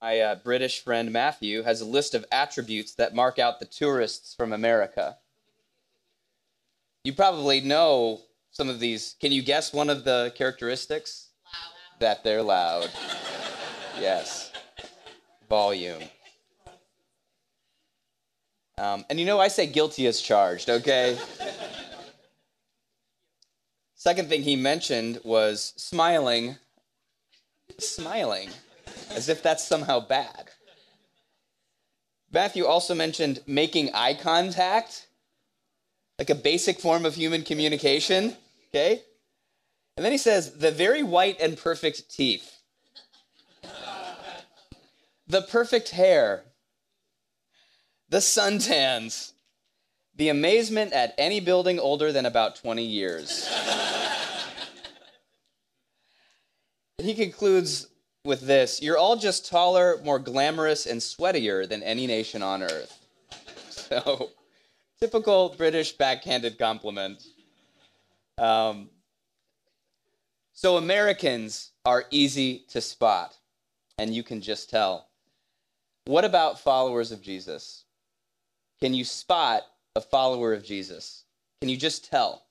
my uh, British friend Matthew has a list of attributes that mark out the tourists from America. You probably know some of these. Can you guess one of the characteristics? Loud. That they're loud. yes. Volume. Um, and you know, I say guilty as charged, okay? Second thing he mentioned was smiling. Smiling. As if that's somehow bad. Matthew also mentioned making eye contact, like a basic form of human communication, okay? And then he says, the very white and perfect teeth, the perfect hair, the suntans, the amazement at any building older than about 20 years. he concludes with this You're all just taller, more glamorous, and sweatier than any nation on earth. So, typical British backhanded compliment. Um, so, Americans are easy to spot, and you can just tell. What about followers of Jesus? Can you spot a follower of Jesus? Can you just tell?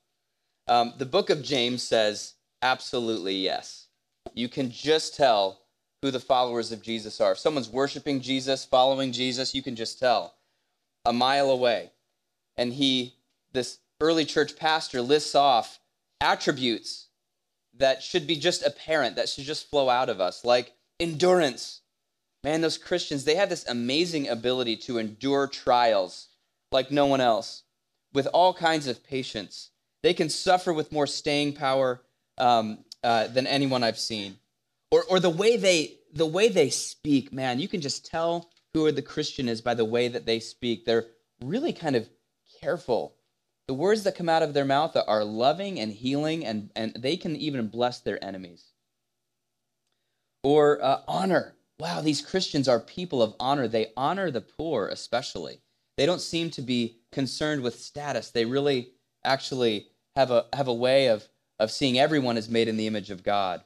Um, the book of James says absolutely yes. You can just tell who the followers of Jesus are. If someone's worshiping Jesus, following Jesus, you can just tell a mile away. And he, this early church pastor, lists off attributes that should be just apparent, that should just flow out of us, like endurance. Man, those Christians, they have this amazing ability to endure trials like no one else with all kinds of patience. They can suffer with more staying power um, uh, than anyone I've seen. Or, or the way they the way they speak, man, you can just tell who the Christian is by the way that they speak. They're really kind of careful. The words that come out of their mouth are loving and healing, and, and they can even bless their enemies. Or uh, honor. Wow, these Christians are people of honor. They honor the poor, especially. They don't seem to be concerned with status. They really actually have a, have a way of, of seeing everyone as made in the image of God.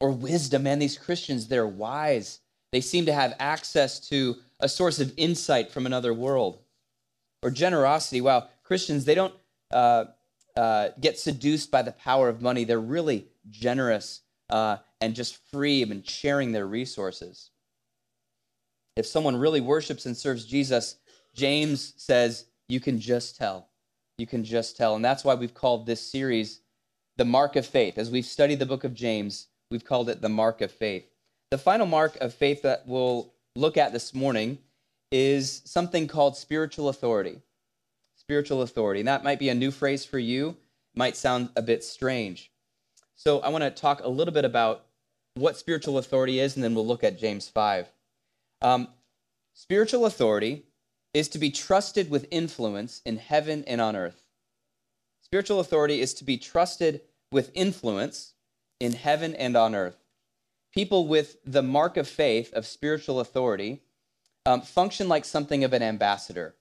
Or wisdom, man, these Christians, they're wise. They seem to have access to a source of insight from another world. Or generosity, wow, Christians, they don't uh, uh, get seduced by the power of money. They're really generous uh, and just free and sharing their resources. If someone really worships and serves Jesus, James says, you can just tell. You can just tell. And that's why we've called this series the mark of faith. As we've studied the book of James, we've called it the mark of faith. The final mark of faith that we'll look at this morning is something called spiritual authority. Spiritual authority. And that might be a new phrase for you, might sound a bit strange. So I want to talk a little bit about what spiritual authority is, and then we'll look at James 5. Um, spiritual authority is to be trusted with influence in heaven and on earth. Spiritual authority is to be trusted with influence in heaven and on earth. People with the mark of faith of spiritual authority um, function like something of an ambassador.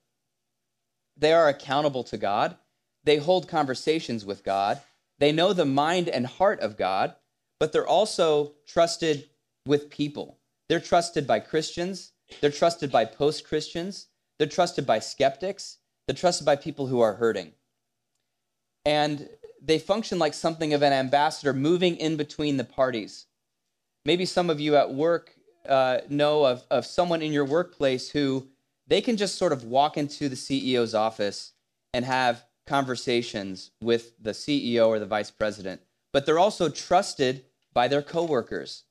They are accountable to God. They hold conversations with God. They know the mind and heart of God, but they're also trusted with people. They're trusted by Christians. They're trusted by post Christians. They're trusted by skeptics. They're trusted by people who are hurting. And they function like something of an ambassador moving in between the parties. Maybe some of you at work uh, know of, of someone in your workplace who they can just sort of walk into the CEO's office and have conversations with the CEO or the vice president, but they're also trusted by their coworkers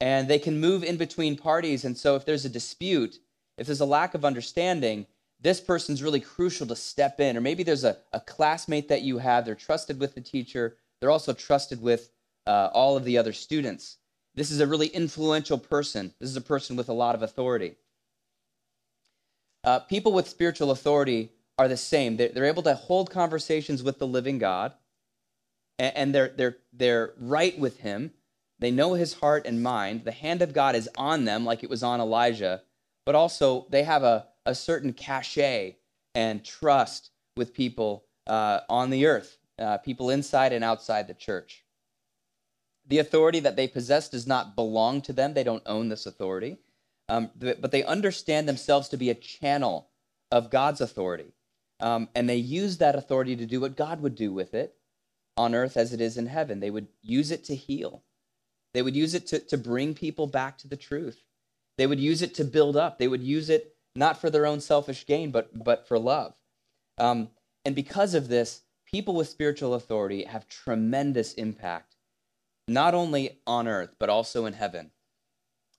and they can move in between parties. And so if there's a dispute, if there's a lack of understanding, this person's really crucial to step in. Or maybe there's a, a classmate that you have, they're trusted with the teacher, they're also trusted with uh, all of the other students. This is a really influential person. This is a person with a lot of authority. Uh, people with spiritual authority are the same. They're, they're, able to hold conversations with the living God, and, and they're, they're, they're right with Him. They know His heart and mind. The hand of God is on them, like it was on Elijah, but also they have a, a certain cachet and trust with people uh, on the earth, uh, people inside and outside the church. The authority that they possess does not belong to them, they don't own this authority, um, but they understand themselves to be a channel of God's authority. Um, and they use that authority to do what God would do with it on earth as it is in heaven. They would use it to heal, they would use it to, to bring people back to the truth. They would use it to build up. They would use it not for their own selfish gain, but, but for love. Um, and because of this, people with spiritual authority have tremendous impact, not only on earth, but also in heaven.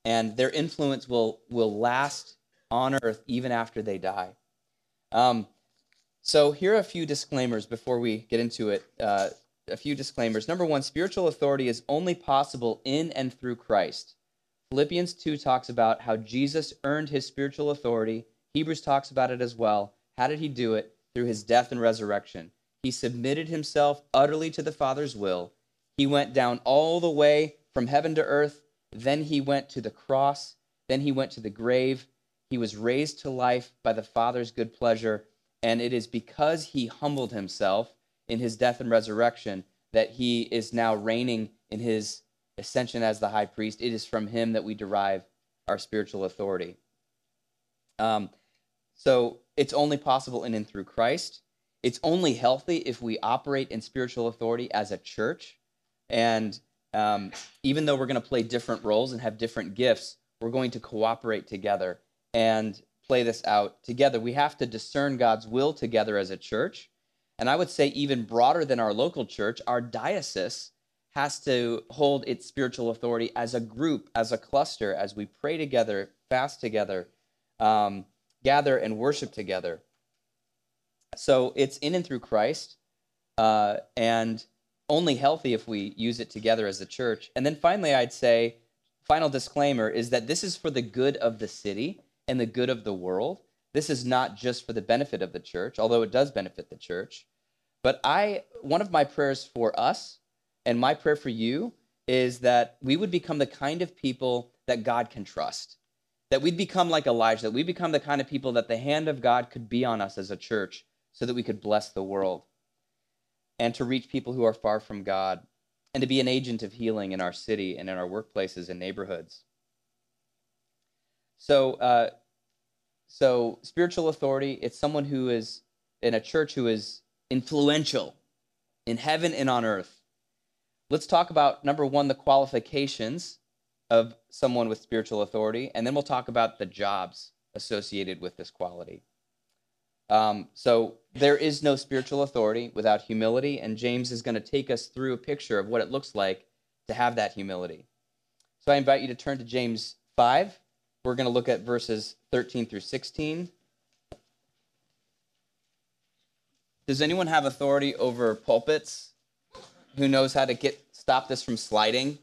And their influence will, will last on earth even after they die. Um, so, here are a few disclaimers before we get into it. Uh, a few disclaimers. Number one, spiritual authority is only possible in and through Christ. Philippians 2 talks about how Jesus earned his spiritual authority. Hebrews talks about it as well. How did he do it? Through his death and resurrection. He submitted himself utterly to the Father's will. He went down all the way from heaven to earth. Then he went to the cross. Then he went to the grave. He was raised to life by the Father's good pleasure. And it is because he humbled himself in his death and resurrection that he is now reigning in his ascension as the high priest. It is from him that we derive our spiritual authority. Um, so it's only possible in and through Christ. It's only healthy if we operate in spiritual authority as a church. And um, even though we're going to play different roles and have different gifts, we're going to cooperate together and play this out together. We have to discern God's will together as a church. And I would say, even broader than our local church, our diocese has to hold its spiritual authority as a group, as a cluster, as we pray together, fast together, um, gather and worship together. So it's in and through Christ, uh, and only healthy if we use it together as a church. And then finally, I'd say, final disclaimer is that this is for the good of the city and the good of the world. This is not just for the benefit of the church, although it does benefit the church. But I, one of my prayers for us and my prayer for you is that we would become the kind of people that God can trust. That we'd become like Elijah, that we become the kind of people that the hand of God could be on us as a church so that we could bless the world and to reach people who are far from God and to be an agent of healing in our city and in our workplaces and neighborhoods. So, uh, so spiritual authority, it's someone who is in a church who is influential in heaven and on earth. Let's talk about number one, the qualifications of someone with spiritual authority, and then we'll talk about the jobs associated with this quality. Um, so there is no spiritual authority without humility, and James is going to take us through a picture of what it looks like to have that humility. So I invite you to turn to James 5. We're going to look at verses 13 through 16. Does anyone have authority over pulpits? Who knows how to get stop this from sliding?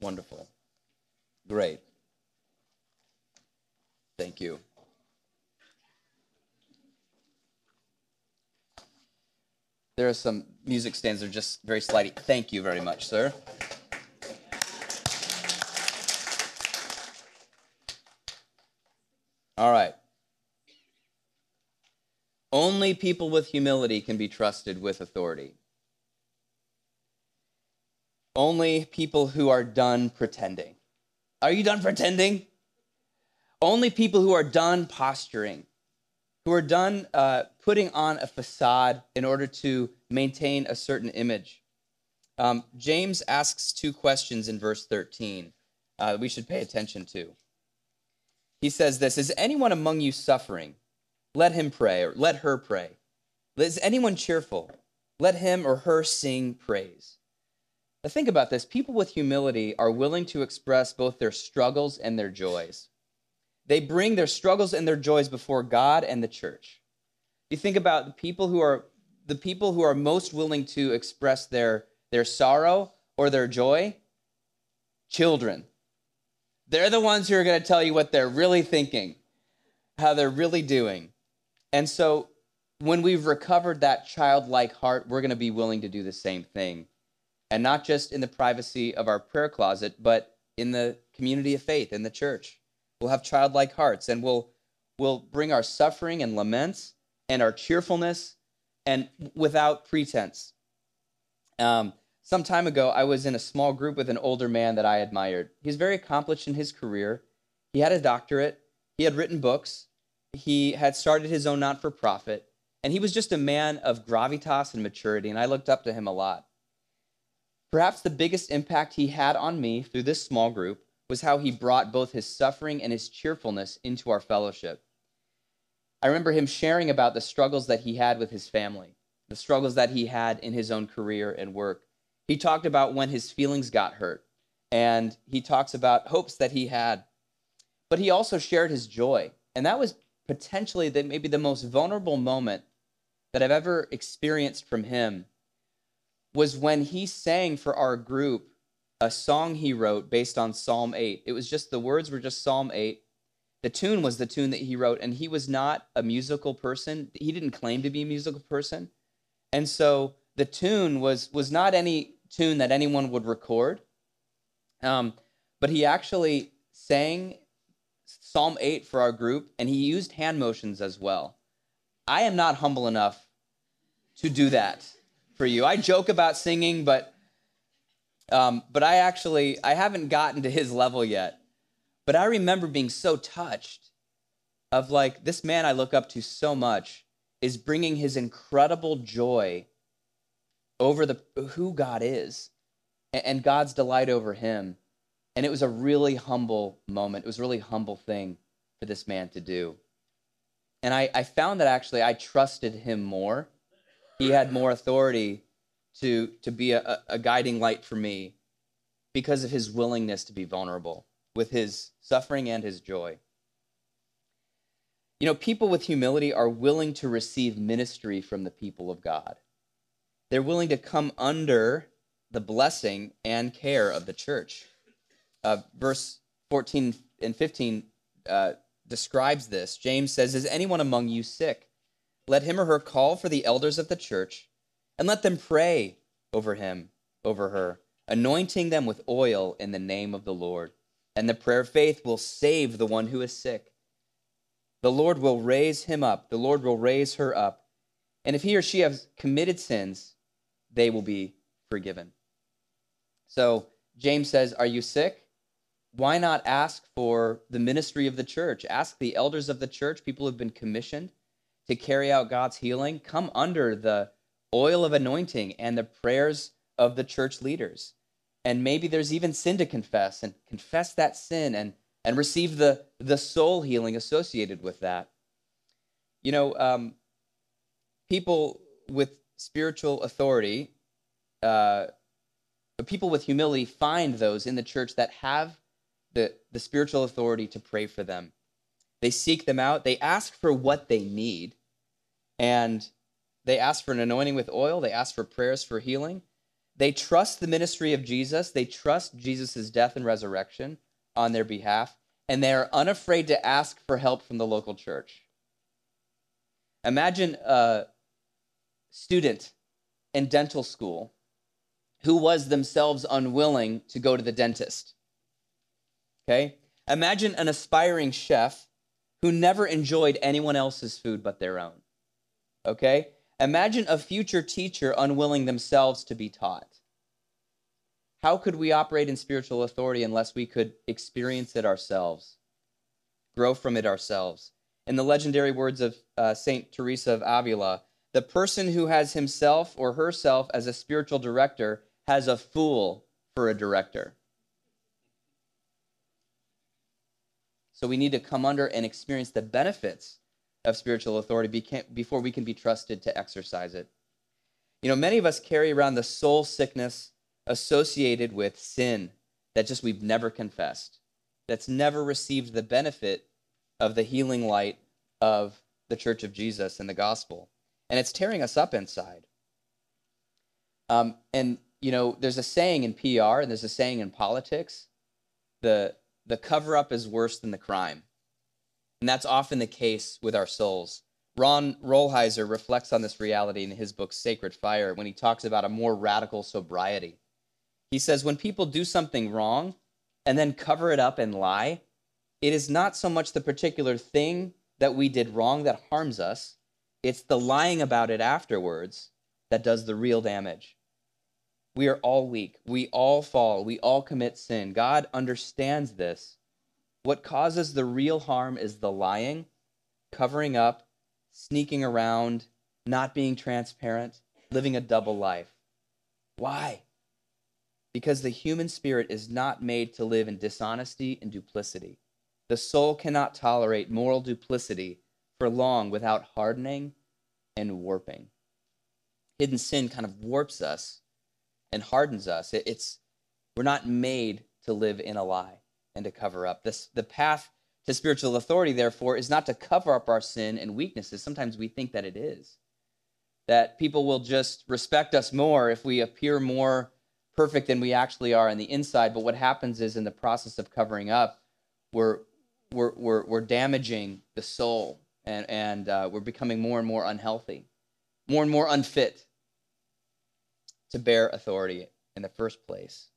Wonderful. Great. Thank you. There are some music stands that are just very sliding. Thank you very much, sir. All right. Only people with humility can be trusted with authority. Only people who are done pretending. Are you done pretending? Only people who are done posturing, who are done uh, putting on a facade in order to maintain a certain image. Um, James asks two questions in verse 13 uh, we should pay attention to. He says this Is anyone among you suffering? Let him pray, or let her pray. Is anyone cheerful? Let him or her sing praise. Now, think about this. People with humility are willing to express both their struggles and their joys. They bring their struggles and their joys before God and the church. You think about the people who are the people who are most willing to express their, their sorrow or their joy? Children. They're the ones who are going to tell you what they're really thinking, how they're really doing. And so when we've recovered that childlike heart, we're going to be willing to do the same thing. And not just in the privacy of our prayer closet, but in the community of faith, in the church. We'll have childlike hearts and we'll, we'll bring our suffering and laments and our cheerfulness and without pretense. Um, some time ago, I was in a small group with an older man that I admired. He was very accomplished in his career. He had a doctorate, he had written books, he had started his own not for profit, and he was just a man of gravitas and maturity, and I looked up to him a lot. Perhaps the biggest impact he had on me through this small group was how he brought both his suffering and his cheerfulness into our fellowship. I remember him sharing about the struggles that he had with his family, the struggles that he had in his own career and work. He talked about when his feelings got hurt, and he talks about hopes that he had. But he also shared his joy, and that was potentially the, maybe the most vulnerable moment that I've ever experienced from him was when he sang for our group a song he wrote based on Psalm 8. It was just the words were just Psalm 8. The tune was the tune that he wrote, and he was not a musical person. He didn't claim to be a musical person. And so the tune was was not any tune that anyone would record. Um, but he actually sang Psalm 8 for our group, and he used hand motions as well. I am not humble enough to do that for you. I joke about singing, but um, but I actually I haven't gotten to his level yet. But I remember being so touched of like this man I look up to so much is bringing his incredible joy over the who God is and God's delight over him. And it was a really humble moment. It was a really humble thing for this man to do. And I, I found that actually I trusted him more. He had more authority to, to be a, a guiding light for me because of his willingness to be vulnerable with his suffering and his joy. You know, people with humility are willing to receive ministry from the people of God. They're willing to come under the blessing and care of the church. Uh, verse 14 and 15 uh, describes this. James says, Is anyone among you sick? Let him or her call for the elders of the church and let them pray over him, over her, anointing them with oil in the name of the Lord. And the prayer of faith will save the one who is sick. The Lord will raise him up, the Lord will raise her up. And if he or she has committed sins, they will be forgiven. So James says, Are you sick? Why not ask for the ministry of the church? Ask the elders of the church, people who've been commissioned to carry out God's healing, come under the oil of anointing and the prayers of the church leaders. And maybe there's even sin to confess and confess that sin and, and receive the, the soul healing associated with that. You know, um, people with spiritual authority, uh, people with humility find those in the church that have the, the spiritual authority to pray for them. They seek them out, they ask for what they need, and they ask for an anointing with oil. They ask for prayers for healing. They trust the ministry of Jesus. They trust Jesus' death and resurrection on their behalf. And they are unafraid to ask for help from the local church. Imagine a student in dental school who was themselves unwilling to go to the dentist. Okay? Imagine an aspiring chef who never enjoyed anyone else's food but their own. Okay? Imagine a future teacher unwilling themselves to be taught. How could we operate in spiritual authority unless we could experience it ourselves, grow from it ourselves? In the legendary words of uh, St. Teresa of Avila, the person who has himself or herself as a spiritual director has a fool for a director. So we need to come under and experience the benefits of spiritual authority before we can be trusted to exercise it. You know, many of us carry around the soul sickness associated with sin that just we've never confessed, that's never received the benefit of the healing light of the church of Jesus and the gospel. And it's tearing us up inside. Um, and, you know, there's a saying in PR and there's a saying in politics the, the cover up is worse than the crime. And that's often the case with our souls. Ron Rolheiser reflects on this reality in his book Sacred Fire when he talks about a more radical sobriety. He says, when people do something wrong and then cover it up and lie, it is not so much the particular thing that we did wrong that harms us, it's the lying about it afterwards that does the real damage. We are all weak. We all fall. We all commit sin. God understands this. What causes the real harm is the lying, covering up, sneaking around, not being transparent, living a double life. Why? Because the human spirit is not made to live in dishonesty and duplicity. The soul cannot tolerate moral duplicity for long without hardening and warping. Hidden sin kind of warps us and hardens us. It's we're not made to live in a lie and to cover up. This the path to spiritual authority, therefore, is not to cover up our sin and weaknesses. Sometimes we think that it is. That people will just respect us more if we appear more perfect than we actually are on the inside. But what happens is in the process of covering up, we're we're we're, we're damaging the soul and and uh, we're becoming more and more unhealthy, more and more unfit to bear authority in the first place.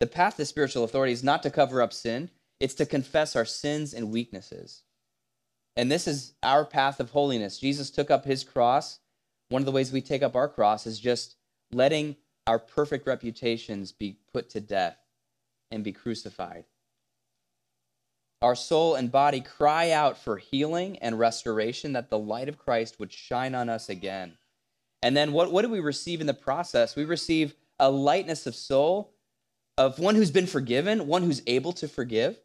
The path to spiritual authority is not to cover up sin, it's to confess our sins and weaknesses. And this is our path of holiness. Jesus took up his cross. One of the ways we take up our cross is just letting our perfect reputations be put to death and be crucified. Our soul and body cry out for healing and restoration, that the light of Christ would shine on us again. And then what, what do we receive in the process? We receive a lightness of soul, of one who's been forgiven, one who's able to forgive.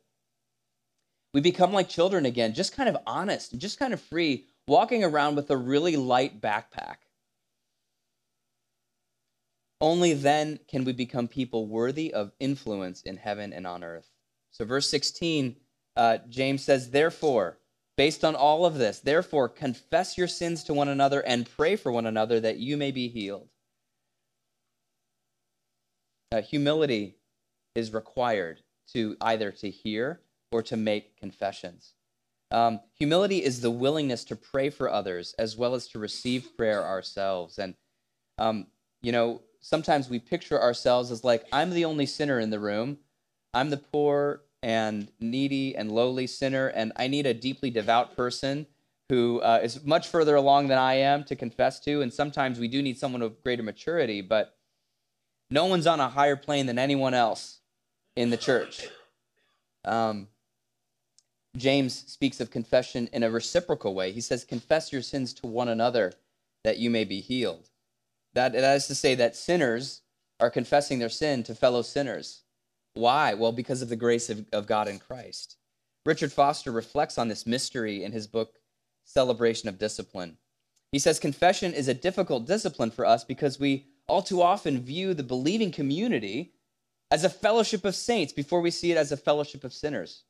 We become like children again, just kind of honest and just kind of free, walking around with a really light backpack. Only then can we become people worthy of influence in heaven and on earth. So, verse 16, uh, James says, Therefore, Based on all of this, therefore, confess your sins to one another and pray for one another that you may be healed. Uh, humility is required to either to hear or to make confessions. Um, humility is the willingness to pray for others as well as to receive prayer ourselves. And, um, you know, sometimes we picture ourselves as like, I'm the only sinner in the room. I'm the poor and needy and lowly sinner, and I need a deeply devout person who uh, is much further along than I am to confess to. And sometimes we do need someone of greater maturity, but no one's on a higher plane than anyone else in the church. Um, James speaks of confession in a reciprocal way. He says, Confess your sins to one another that you may be healed. That, that is to say, that sinners are confessing their sin to fellow sinners. Why? Well, because of the grace of, of God in Christ. Richard Foster reflects on this mystery in his book, Celebration of Discipline. He says, Confession is a difficult discipline for us because we all too often view the believing community as a fellowship of saints before we see it as a fellowship of sinners.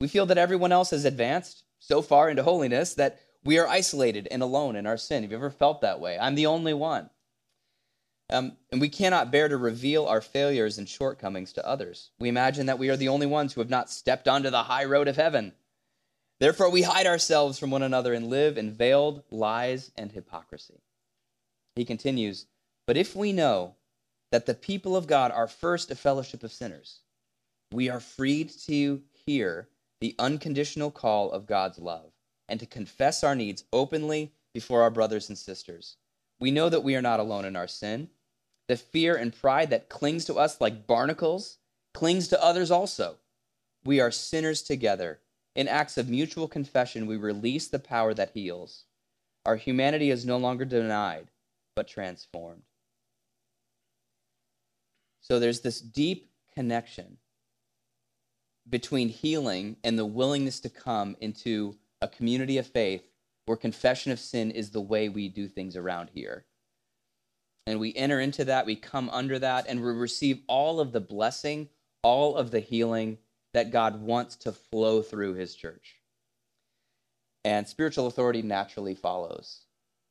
We feel that everyone else has advanced so far into holiness that we are isolated and alone in our sin. Have you ever felt that way? I'm the only one. Um, and we cannot bear to reveal our failures and shortcomings to others. We imagine that we are the only ones who have not stepped onto the high road of heaven. Therefore, we hide ourselves from one another and live in veiled lies and hypocrisy. He continues, But if we know that the people of God are first a fellowship of sinners, we are freed to hear the unconditional call of God's love and to confess our needs openly before our brothers and sisters. We know that we are not alone in our sin the fear and pride that clings to us like barnacles clings to others also. We are sinners together. In acts of mutual confession, we release the power that heals. Our humanity is no longer denied, but transformed. So there's this deep connection between healing and the willingness to come into a community of faith where confession of sin is the way we do things around here and we enter into that, we come under that, and we receive all of the blessing, all of the healing that God wants to flow through his church. And spiritual authority naturally follows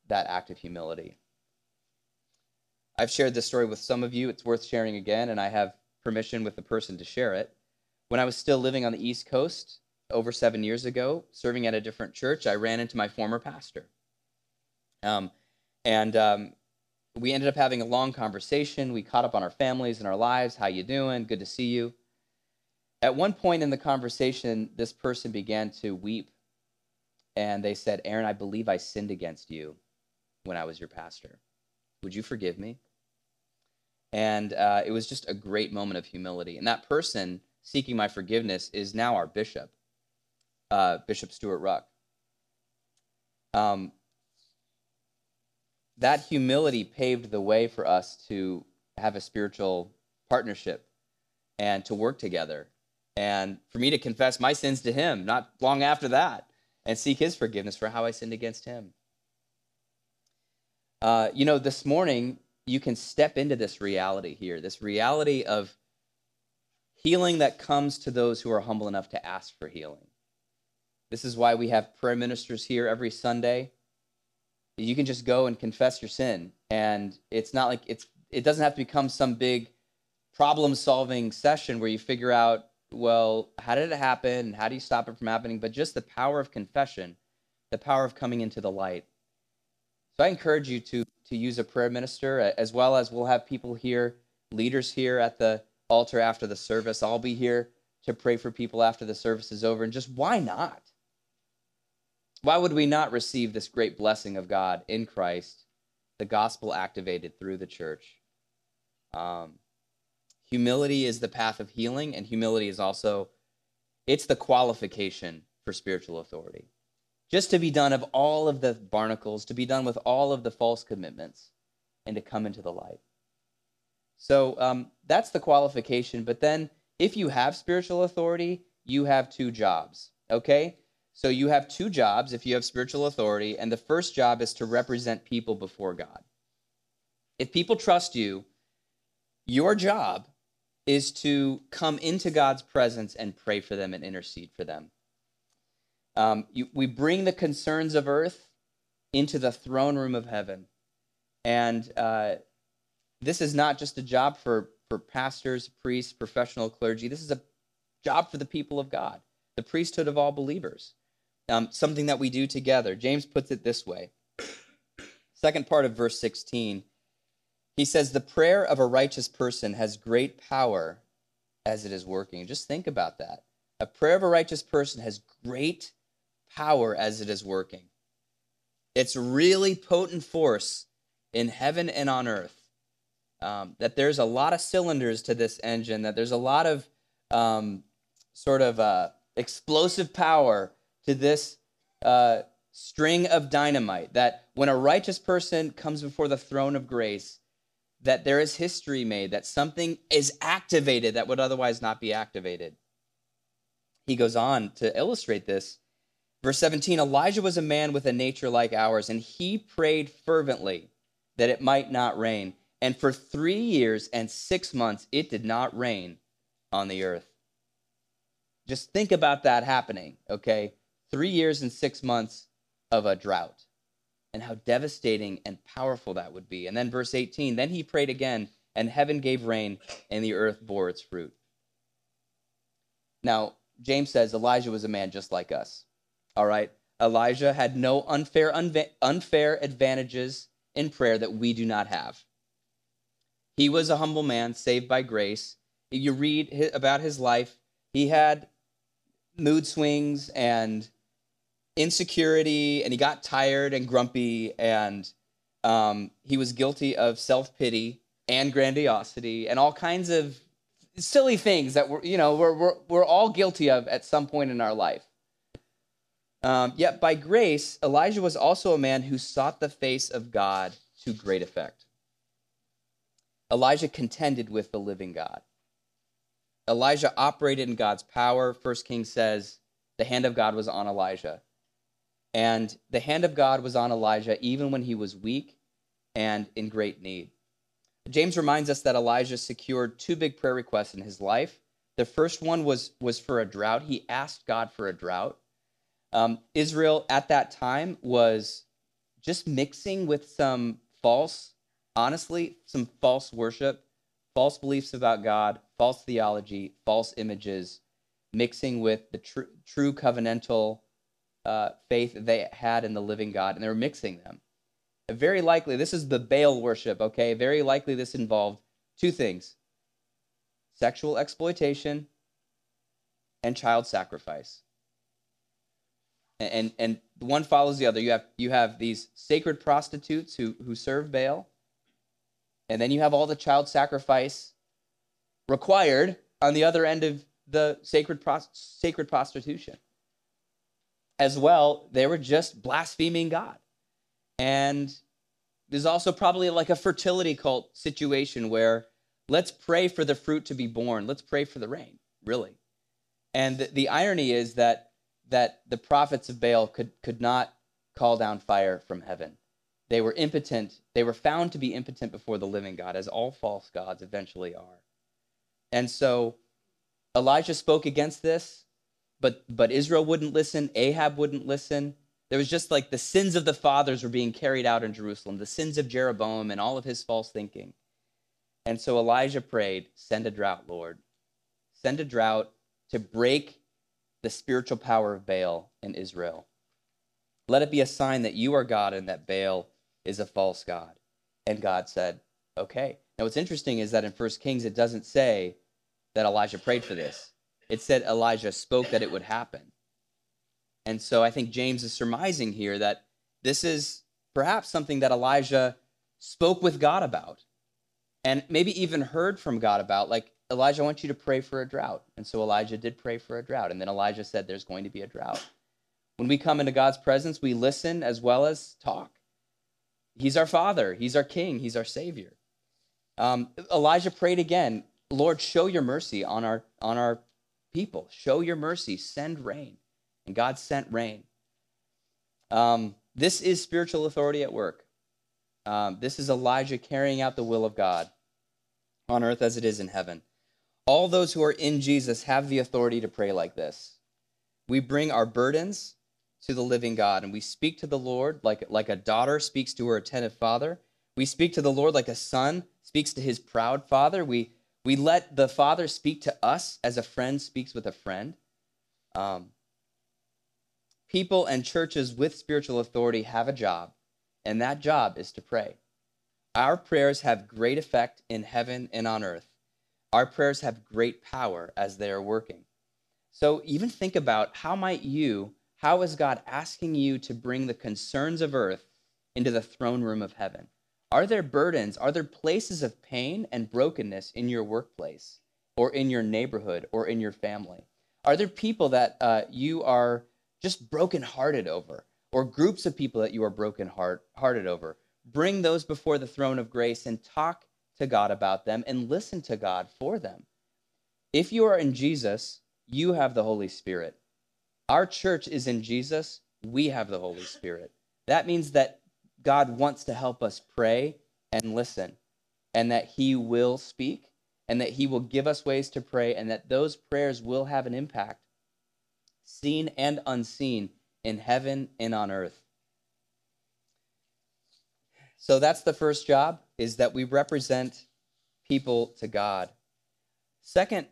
that act of humility. I've shared this story with some of you. It's worth sharing again, and I have permission with the person to share it. When I was still living on the East Coast over seven years ago, serving at a different church, I ran into my former pastor. Um, and um, we ended up having a long conversation. We caught up on our families and our lives. How you doing? Good to see you. At one point in the conversation, this person began to weep, and they said, "Aaron, I believe I sinned against you when I was your pastor. Would you forgive me?" And uh, it was just a great moment of humility. And that person seeking my forgiveness is now our bishop, uh, Bishop Stewart Ruch. Um, that humility paved the way for us to have a spiritual partnership and to work together. And for me to confess my sins to him not long after that and seek his forgiveness for how I sinned against him. Uh, you know, this morning, you can step into this reality here, this reality of healing that comes to those who are humble enough to ask for healing. This is why we have prayer ministers here every Sunday. You can just go and confess your sin, and it's not like it's it doesn't have to become some big problem solving session where you figure out well how did it happen? How do you stop it from happening? But just the power of confession the power of coming into the light. So i encourage you to to use a prayer minister as well as we'll have people here leaders here at the altar after the service. I'll be here to pray for people after the service is over. And just why not why would we not receive this great blessing of god in christ the gospel activated through the church um, humility is the path of healing, and humility is also it's the qualification for spiritual authority. Just to be done of all of the barnacles, to be done with all of the false commitments, and to come into the light. So um, that's the qualification. But then, if you have spiritual authority, you have two jobs. Okay? So you have two jobs if you have spiritual authority, and the first job is to represent people before God. If people trust you, your job is to come into God's presence and pray for them and intercede for them. Um, you, we bring the concerns of earth into the throne room of heaven. And uh, this is not just a job for, for pastors, priests, professional clergy. This is a job for the people of God, the priesthood of all believers, um, something that we do together. James puts it this way. Second part of verse 16 he says, The prayer of a righteous person has great power as it is working. Just think about that. A prayer of a righteous person has great power as it is working. It's really potent force in heaven and on earth. Um, that there's a lot of cylinders to this engine, that there's a lot of um, sort of uh, explosive power to this uh, string of dynamite. That when a righteous person comes before the throne of grace, that there is history made, that something is activated that would otherwise not be activated. He goes on to illustrate this. Verse 17 Elijah was a man with a nature like ours, and he prayed fervently that it might not rain. And for three years and six months, it did not rain on the earth. Just think about that happening, okay? Three years and six months of a drought and how devastating and powerful that would be. And then verse 18, then he prayed again, and heaven gave rain, and the earth bore its fruit. Now, James says Elijah was a man just like us. All right? Elijah had no unfair, unva- unfair advantages in prayer that we do not have. He was a humble man, saved by grace. You read about his life, he had mood swings and insecurity and he got tired and grumpy and um, he was guilty of self-pity and grandiosity and all kinds of silly things that we're you know we're, we're, we're all guilty of at some point in our life. Um, yet by grace elijah was also a man who sought the face of god to great effect. Elijah contended with the living god. Elijah operated in god's power. First king says the hand of god was on elijah and the hand of God was on Elijah even when he was weak and in great need. James reminds us that Elijah secured two big prayer requests in his life. The first one was, was for a drought. He asked God for a drought. Um, Israel at that time was just mixing with some false, honestly, some false worship, false beliefs about God, false theology, false images, mixing with the tr- true covenantal uh, faith they had in the living God, and they were mixing them. Very likely, this is the Baal worship, okay? Very likely, this involved two things sexual exploitation and child sacrifice. And, and, and one follows the other. You have, you have these sacred prostitutes who, who serve Baal, And then you have all the child sacrifice required on the other end of the sacred, sacred prostitution. As well, they were just blaspheming God. And there's also probably like a fertility cult situation where let's pray for the fruit to be born. Let's pray for the rain, really. And the, the irony is that that the prophets of Baal could, could not call down fire from heaven. They were impotent. They were found to be impotent before the living God, as all false gods eventually are. And so Elijah spoke against this, but but Israel wouldn't listen, Ahab wouldn't listen. There was just like the sins of the fathers were being carried out in Jerusalem, the sins of Jeroboam and all of his false thinking. And so Elijah prayed, Send a drought, Lord. Send a drought to break the spiritual power of Baal in Israel. Let it be a sign that you are God and that Baal is a false God. And God said, Okay. Now, what's interesting is that in 1 Kings, it doesn't say that Elijah prayed for this, it said Elijah spoke that it would happen. And so I think James is surmising here that this is perhaps something that Elijah spoke with God about and maybe even heard from God about. Like, Elijah, I want you to pray for a drought. And so Elijah did pray for a drought. And then Elijah said, There's going to be a drought. When we come into God's presence, we listen as well as talk. He's our Father, He's our King, He's our Savior. Um, Elijah prayed again, Lord, show your mercy on our, on our people. Show your mercy, send rain. And God sent rain. Um, this is spiritual authority at work. Um, this is Elijah carrying out the will of God on earth as it is in heaven. All those who are in Jesus have the authority to pray like this. We bring our burdens to the living God and we speak to the Lord like, like a daughter speaks to her attentive father. We speak to the Lord like a son speaks to his proud father. We, we let the Father speak to us as a friend speaks with a friend. Um, people and churches with spiritual authority have a job, and that job is to pray. Our prayers have great effect in heaven and on earth. Our prayers have great power as they are working. So even think about how might you, how is God asking you to bring the concerns of earth into the throne room of heaven? Are there burdens? Are there places of pain and brokenness in your workplace or in your neighborhood or in your family? Are there people that uh, you are just brokenhearted over or groups of people that you are brokenhearted over? Bring those before the throne of grace and talk to God about them and listen to God for them. If you are in Jesus, you have the Holy Spirit. Our church is in Jesus, we have the Holy Spirit. That means that God wants to help us pray and listen, and that He will speak, and that He will give us ways to pray, and that those prayers will have an impact, seen and unseen, in heaven and on earth. So that's the first job, is that we represent people to God. Second,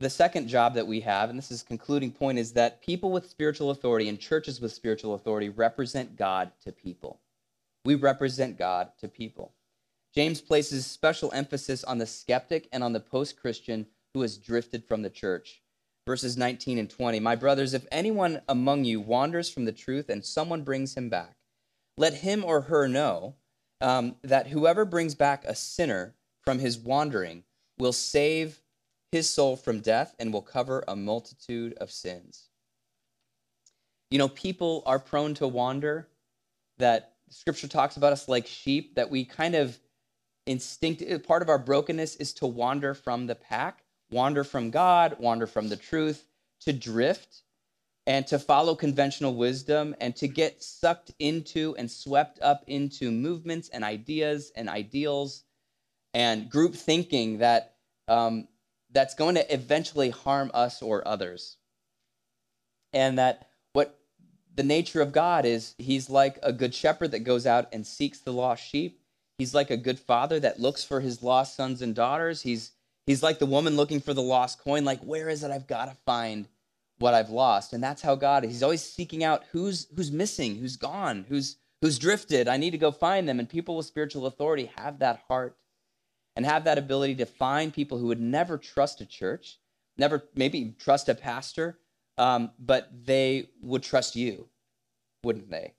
the second job that we have, and this is concluding point, is that people with spiritual authority and churches with spiritual authority represent God to people. We represent God to people. James places special emphasis on the skeptic and on the post Christian who has drifted from the church. Verses 19 and 20 My brothers, if anyone among you wanders from the truth and someone brings him back, let him or her know um, that whoever brings back a sinner from his wandering will save his soul from death and will cover a multitude of sins. You know, people are prone to wander, that scripture talks about us like sheep, that we kind of instinct part of our brokenness is to wander from the pack, wander from God, wander from the truth, to drift and to follow conventional wisdom and to get sucked into and swept up into movements and ideas and ideals and group thinking that um, that's going to eventually harm us or others. And that the nature of God is he's like a good shepherd that goes out and seeks the lost sheep. He's like a good father that looks for his lost sons and daughters. He's he's like the woman looking for the lost coin like where is it I've got to find what I've lost. And that's how God is. He's always seeking out who's who's missing, who's gone, who's who's drifted. I need to go find them and people with spiritual authority have that heart and have that ability to find people who would never trust a church, never maybe trust a pastor, um, but they would trust you, wouldn't they?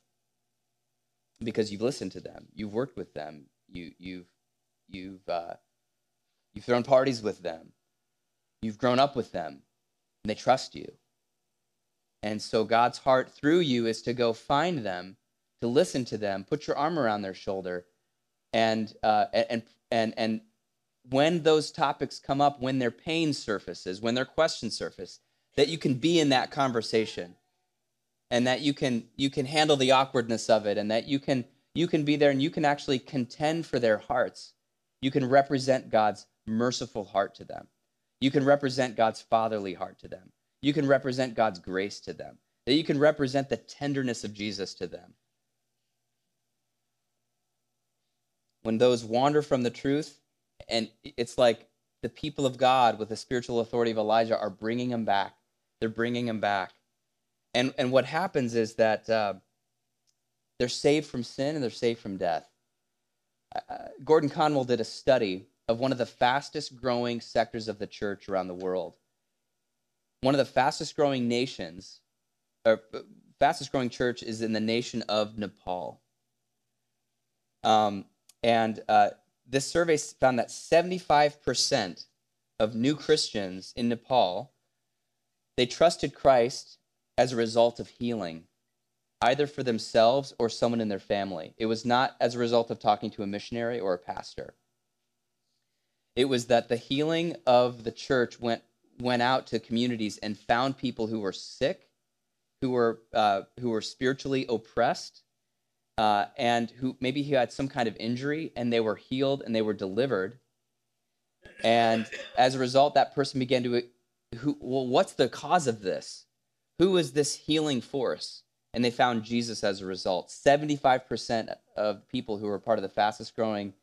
Because you've listened to them, you've worked with them, you, you've you've uh, you've thrown parties with them, you've grown up with them, and they trust you. And so God's heart through you is to go find them, to listen to them, put your arm around their shoulder, and uh, and and and when those topics come up, when their pain surfaces, when their questions surface, that you can be in that conversation, and that you can you can handle the awkwardness of it, and that you can you can be there and you can actually contend for their hearts. You can represent God's merciful heart to them. You can represent God's fatherly heart to them. You can represent God's grace to them, that you can represent the tenderness of Jesus to them. When those wander from the truth, and it's like the people of God with the spiritual authority of Elijah are bringing them back. They're bringing them back. And, and what happens is that uh, they're saved from sin and they're saved from death. Uh, Gordon Conwell did a study of one of the fastest growing sectors of the church around the world one of the fastest growing nations, or fastest growing church is in the nation of Nepal. Um, and uh, this survey found that 75% of new Christians in Nepal, they trusted Christ as a result of healing, either for themselves or someone in their family. It was not as a result of talking to a missionary or a pastor. It was that the healing of the church went went out to communities and found people who were sick, who were uh, who were spiritually oppressed, uh, and who maybe he had some kind of injury, and they were healed and they were delivered. And as a result, that person began to, who, well, what's the cause of this? Who is this healing force? And they found Jesus as a result. 75% of people who were part of the fastest growing,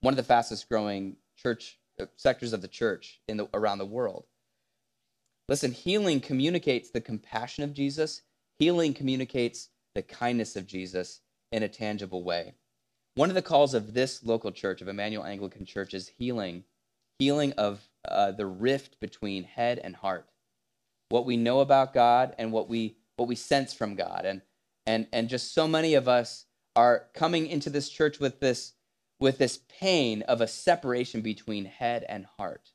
one of the fastest growing church uh, sectors of the church in the, around the world Listen, healing communicates the compassion of Jesus, healing communicates the kindness of Jesus in a tangible way. One of the calls of this local church, of Immanuel Anglican Church, is healing, healing of uh, the rift between head and heart, what we know about God and what we what we sense from God, and and and just so many of us are coming into this church with this with this pain of a separation between head and heart.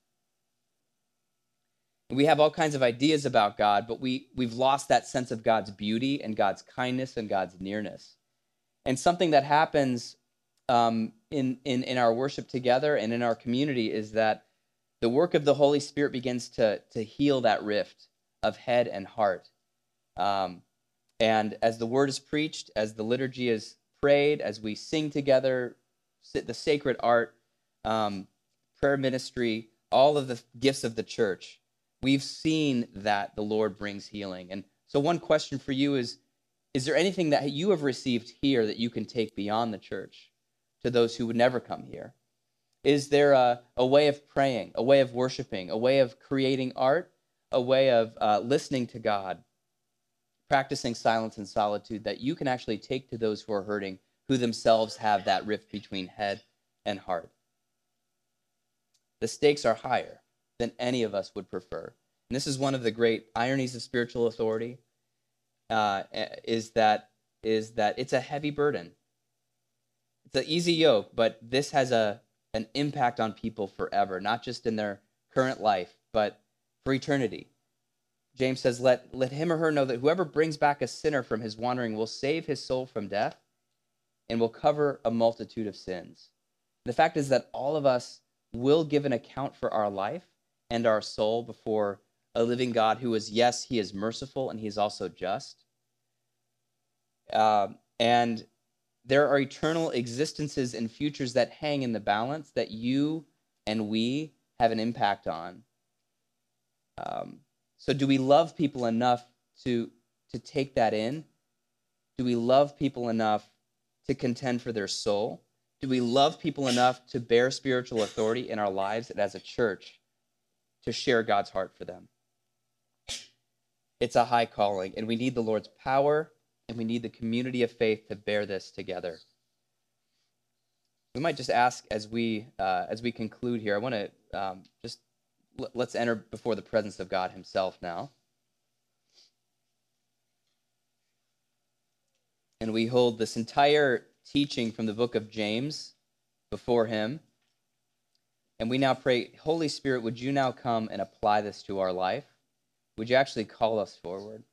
We have all kinds of ideas about God, but we, we've lost that sense of God's beauty and God's kindness and God's nearness. And something that happens um, in, in, in our worship together and in our community is that the work of the Holy Spirit begins to, to heal that rift of head and heart. Um, and as the word is preached, as the liturgy is prayed, as we sing together, the sacred art, um, prayer ministry, all of the gifts of the church, we've seen that the Lord brings healing. And so, one question for you is Is there anything that you have received here that you can take beyond the church to those who would never come here? Is there a, a way of praying, a way of worshiping, a way of creating art, a way of uh, listening to God, practicing silence and solitude that you can actually take to those who are hurting, who themselves have that rift between head and heart? The stakes are higher than any of us would prefer. And this is one of the great ironies of spiritual authority uh, is that is that it's a heavy burden. It's an easy yoke, but this has a an impact on people forever, not just in their current life, but for eternity. James says, let, let him or her know that whoever brings back a sinner from his wandering will save his soul from death and will cover a multitude of sins. The fact is that all of us will give an account for our life and our soul before a living God who is, yes, he is merciful and he is also just. Um, and there are eternal existences and futures that hang in the balance that you and we have an impact on. Um, so, do we love people enough to, to take that in? Do we love people enough to contend for their soul? Do we love people enough to bear spiritual authority in our lives and as a church to share God's heart for them. It's a high calling, and we need the Lord's power and we need the community of faith to bear this together. We might just ask as we uh, as we conclude here. I want to um, just l- let's enter before the presence of God Himself now, and we hold this entire teaching from the book of James before Him And we now pray, Holy Spirit, would you now come and apply this to our life? Would you actually call us forward?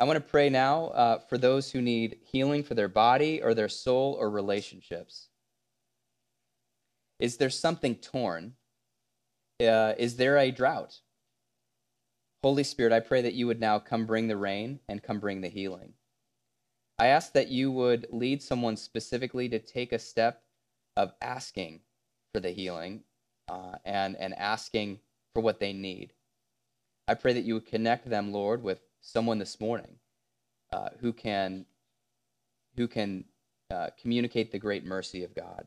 I want to pray now uh, for those who need healing for their body or their soul or relationships. Is there something torn? Uh, is there a drought? Holy Spirit, I pray that you would now come bring the rain and come bring the healing. I ask that you would lead someone specifically to take a step of asking for the healing uh, and, and asking for what they need. I pray that you would connect them, Lord, with someone this morning uh, who can, who can uh, communicate the great mercy of God.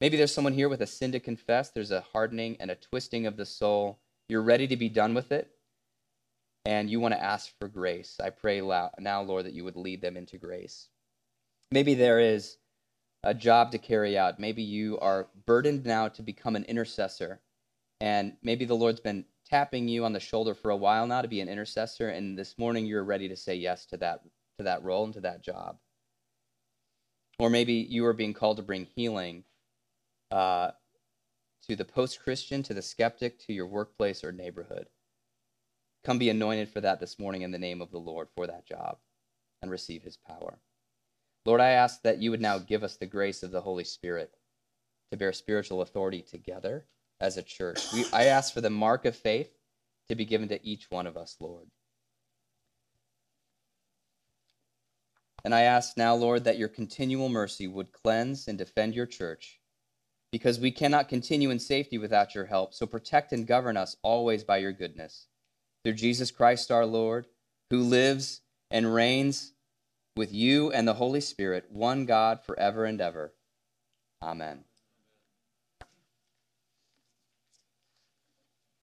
Maybe there's someone here with a sin to confess. There's a hardening and a twisting of the soul. You're ready to be done with it, and you want to ask for grace. I pray now, Lord, that you would lead them into grace. Maybe there is a job to carry out. Maybe you are burdened now to become an intercessor, and maybe the Lord's been tapping you on the shoulder for a while now to be an intercessor, and this morning you're ready to say yes to that to that role and to that job. Or maybe you are being called to bring healing uh, to the post Christian, to the skeptic, to your workplace or neighborhood. Come be anointed for that this morning in the name of the Lord for that job and receive his power. Lord, I ask that you would now give us the grace of the Holy Spirit to bear spiritual authority together as a church. We, I ask for the mark of faith to be given to each one of us, Lord. And I ask now, Lord, that your continual mercy would cleanse and defend your church, because we cannot continue in safety without your help. So protect and govern us always by your goodness. Through Jesus Christ our Lord, who lives and reigns with you and the Holy Spirit, one God forever and ever. Amen.